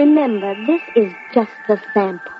Remember, this is just a sample.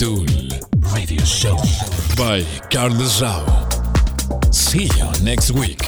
Radio Show by Carlos Rao. See you next week.